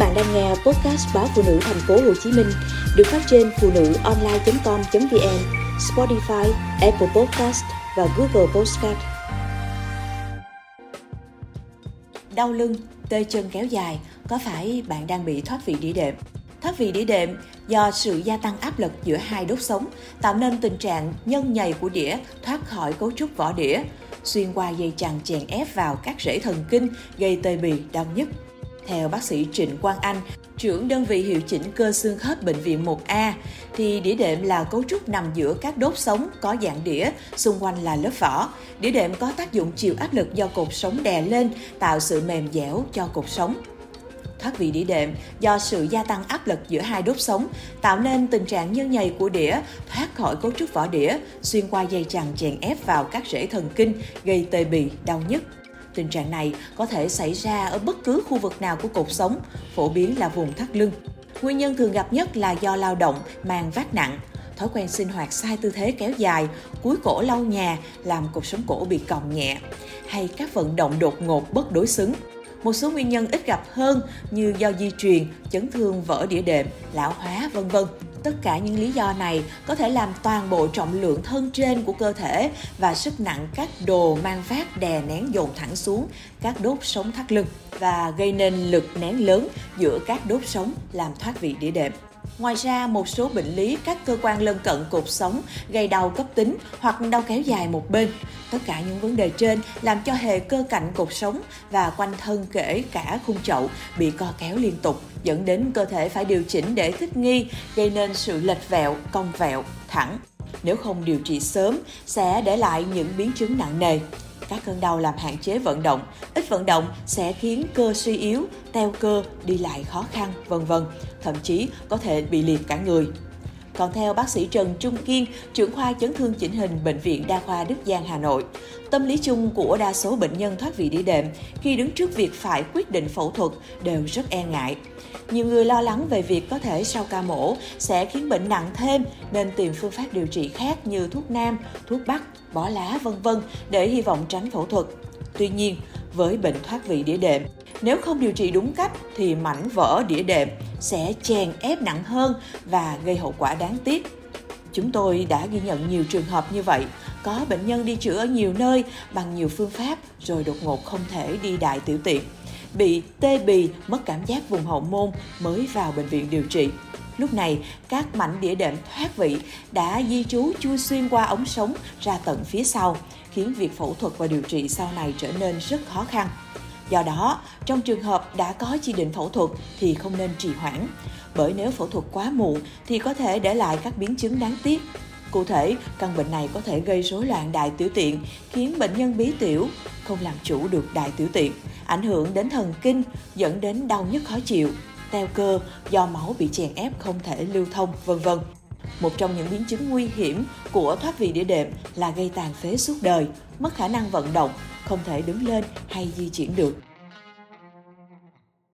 bạn đang nghe podcast báo phụ nữ thành phố Hồ Chí Minh được phát trên phụ nữ online.com.vn, Spotify, Apple Podcast và Google Podcast. Đau lưng, tê chân kéo dài, có phải bạn đang bị thoát vị đĩa đệm? Thoát vị đĩa đệm do sự gia tăng áp lực giữa hai đốt sống tạo nên tình trạng nhân nhầy của đĩa thoát khỏi cấu trúc vỏ đĩa, xuyên qua dây chằng chèn ép vào các rễ thần kinh gây tê bì, đau nhức. Theo bác sĩ Trịnh Quang Anh, trưởng đơn vị hiệu chỉnh cơ xương khớp bệnh viện 1A, thì đĩa đệm là cấu trúc nằm giữa các đốt sống có dạng đĩa, xung quanh là lớp vỏ. Đĩa đệm có tác dụng chịu áp lực do cột sống đè lên, tạo sự mềm dẻo cho cột sống thoát vị đĩa đệm do sự gia tăng áp lực giữa hai đốt sống, tạo nên tình trạng nhân nhầy của đĩa thoát khỏi cấu trúc vỏ đĩa, xuyên qua dây chằng chèn ép vào các rễ thần kinh, gây tê bì, đau nhức. Tình trạng này có thể xảy ra ở bất cứ khu vực nào của cột sống, phổ biến là vùng thắt lưng. Nguyên nhân thường gặp nhất là do lao động, mang vác nặng, thói quen sinh hoạt sai tư thế kéo dài, cúi cổ lau nhà làm cột sống cổ bị còng nhẹ, hay các vận động đột ngột bất đối xứng. Một số nguyên nhân ít gặp hơn như do di truyền, chấn thương vỡ đĩa đệm, lão hóa vân vân. Tất cả những lý do này có thể làm toàn bộ trọng lượng thân trên của cơ thể và sức nặng các đồ mang vác đè nén dồn thẳng xuống các đốt sống thắt lưng và gây nên lực nén lớn giữa các đốt sống làm thoát vị đĩa đệm. Ngoài ra, một số bệnh lý các cơ quan lân cận cột sống gây đau cấp tính hoặc đau kéo dài một bên. Tất cả những vấn đề trên làm cho hệ cơ cạnh cột sống và quanh thân kể cả khung chậu bị co kéo liên tục, dẫn đến cơ thể phải điều chỉnh để thích nghi, gây nên sự lệch vẹo, cong vẹo, thẳng. Nếu không điều trị sớm, sẽ để lại những biến chứng nặng nề các cơn đau làm hạn chế vận động. Ít vận động sẽ khiến cơ suy yếu, teo cơ, đi lại khó khăn, vân vân. Thậm chí có thể bị liệt cả người. Còn theo bác sĩ Trần Trung Kiên, trưởng khoa chấn thương chỉnh hình Bệnh viện Đa khoa Đức Giang Hà Nội, tâm lý chung của đa số bệnh nhân thoát vị đĩa đệm khi đứng trước việc phải quyết định phẫu thuật đều rất e ngại. Nhiều người lo lắng về việc có thể sau ca mổ sẽ khiến bệnh nặng thêm nên tìm phương pháp điều trị khác như thuốc nam, thuốc bắc, bó lá vân vân để hy vọng tránh phẫu thuật. Tuy nhiên, với bệnh thoát vị đĩa đệm, nếu không điều trị đúng cách thì mảnh vỡ đĩa đệm sẽ chèn ép nặng hơn và gây hậu quả đáng tiếc. Chúng tôi đã ghi nhận nhiều trường hợp như vậy, có bệnh nhân đi chữa ở nhiều nơi bằng nhiều phương pháp rồi đột ngột không thể đi đại tiểu tiện bị tê bì, mất cảm giác vùng hậu môn mới vào bệnh viện điều trị. Lúc này, các mảnh đĩa đệm thoát vị đã di trú chui xuyên qua ống sống ra tận phía sau, khiến việc phẫu thuật và điều trị sau này trở nên rất khó khăn. Do đó, trong trường hợp đã có chỉ định phẫu thuật thì không nên trì hoãn, bởi nếu phẫu thuật quá muộn thì có thể để lại các biến chứng đáng tiếc. Cụ thể, căn bệnh này có thể gây rối loạn đại tiểu tiện, khiến bệnh nhân bí tiểu, không làm chủ được đại tiểu tiện, ảnh hưởng đến thần kinh, dẫn đến đau nhức khó chịu, teo cơ do máu bị chèn ép không thể lưu thông, vân vân. Một trong những biến chứng nguy hiểm của thoát vị đĩa đệm là gây tàn phế suốt đời, mất khả năng vận động, không thể đứng lên hay di chuyển được.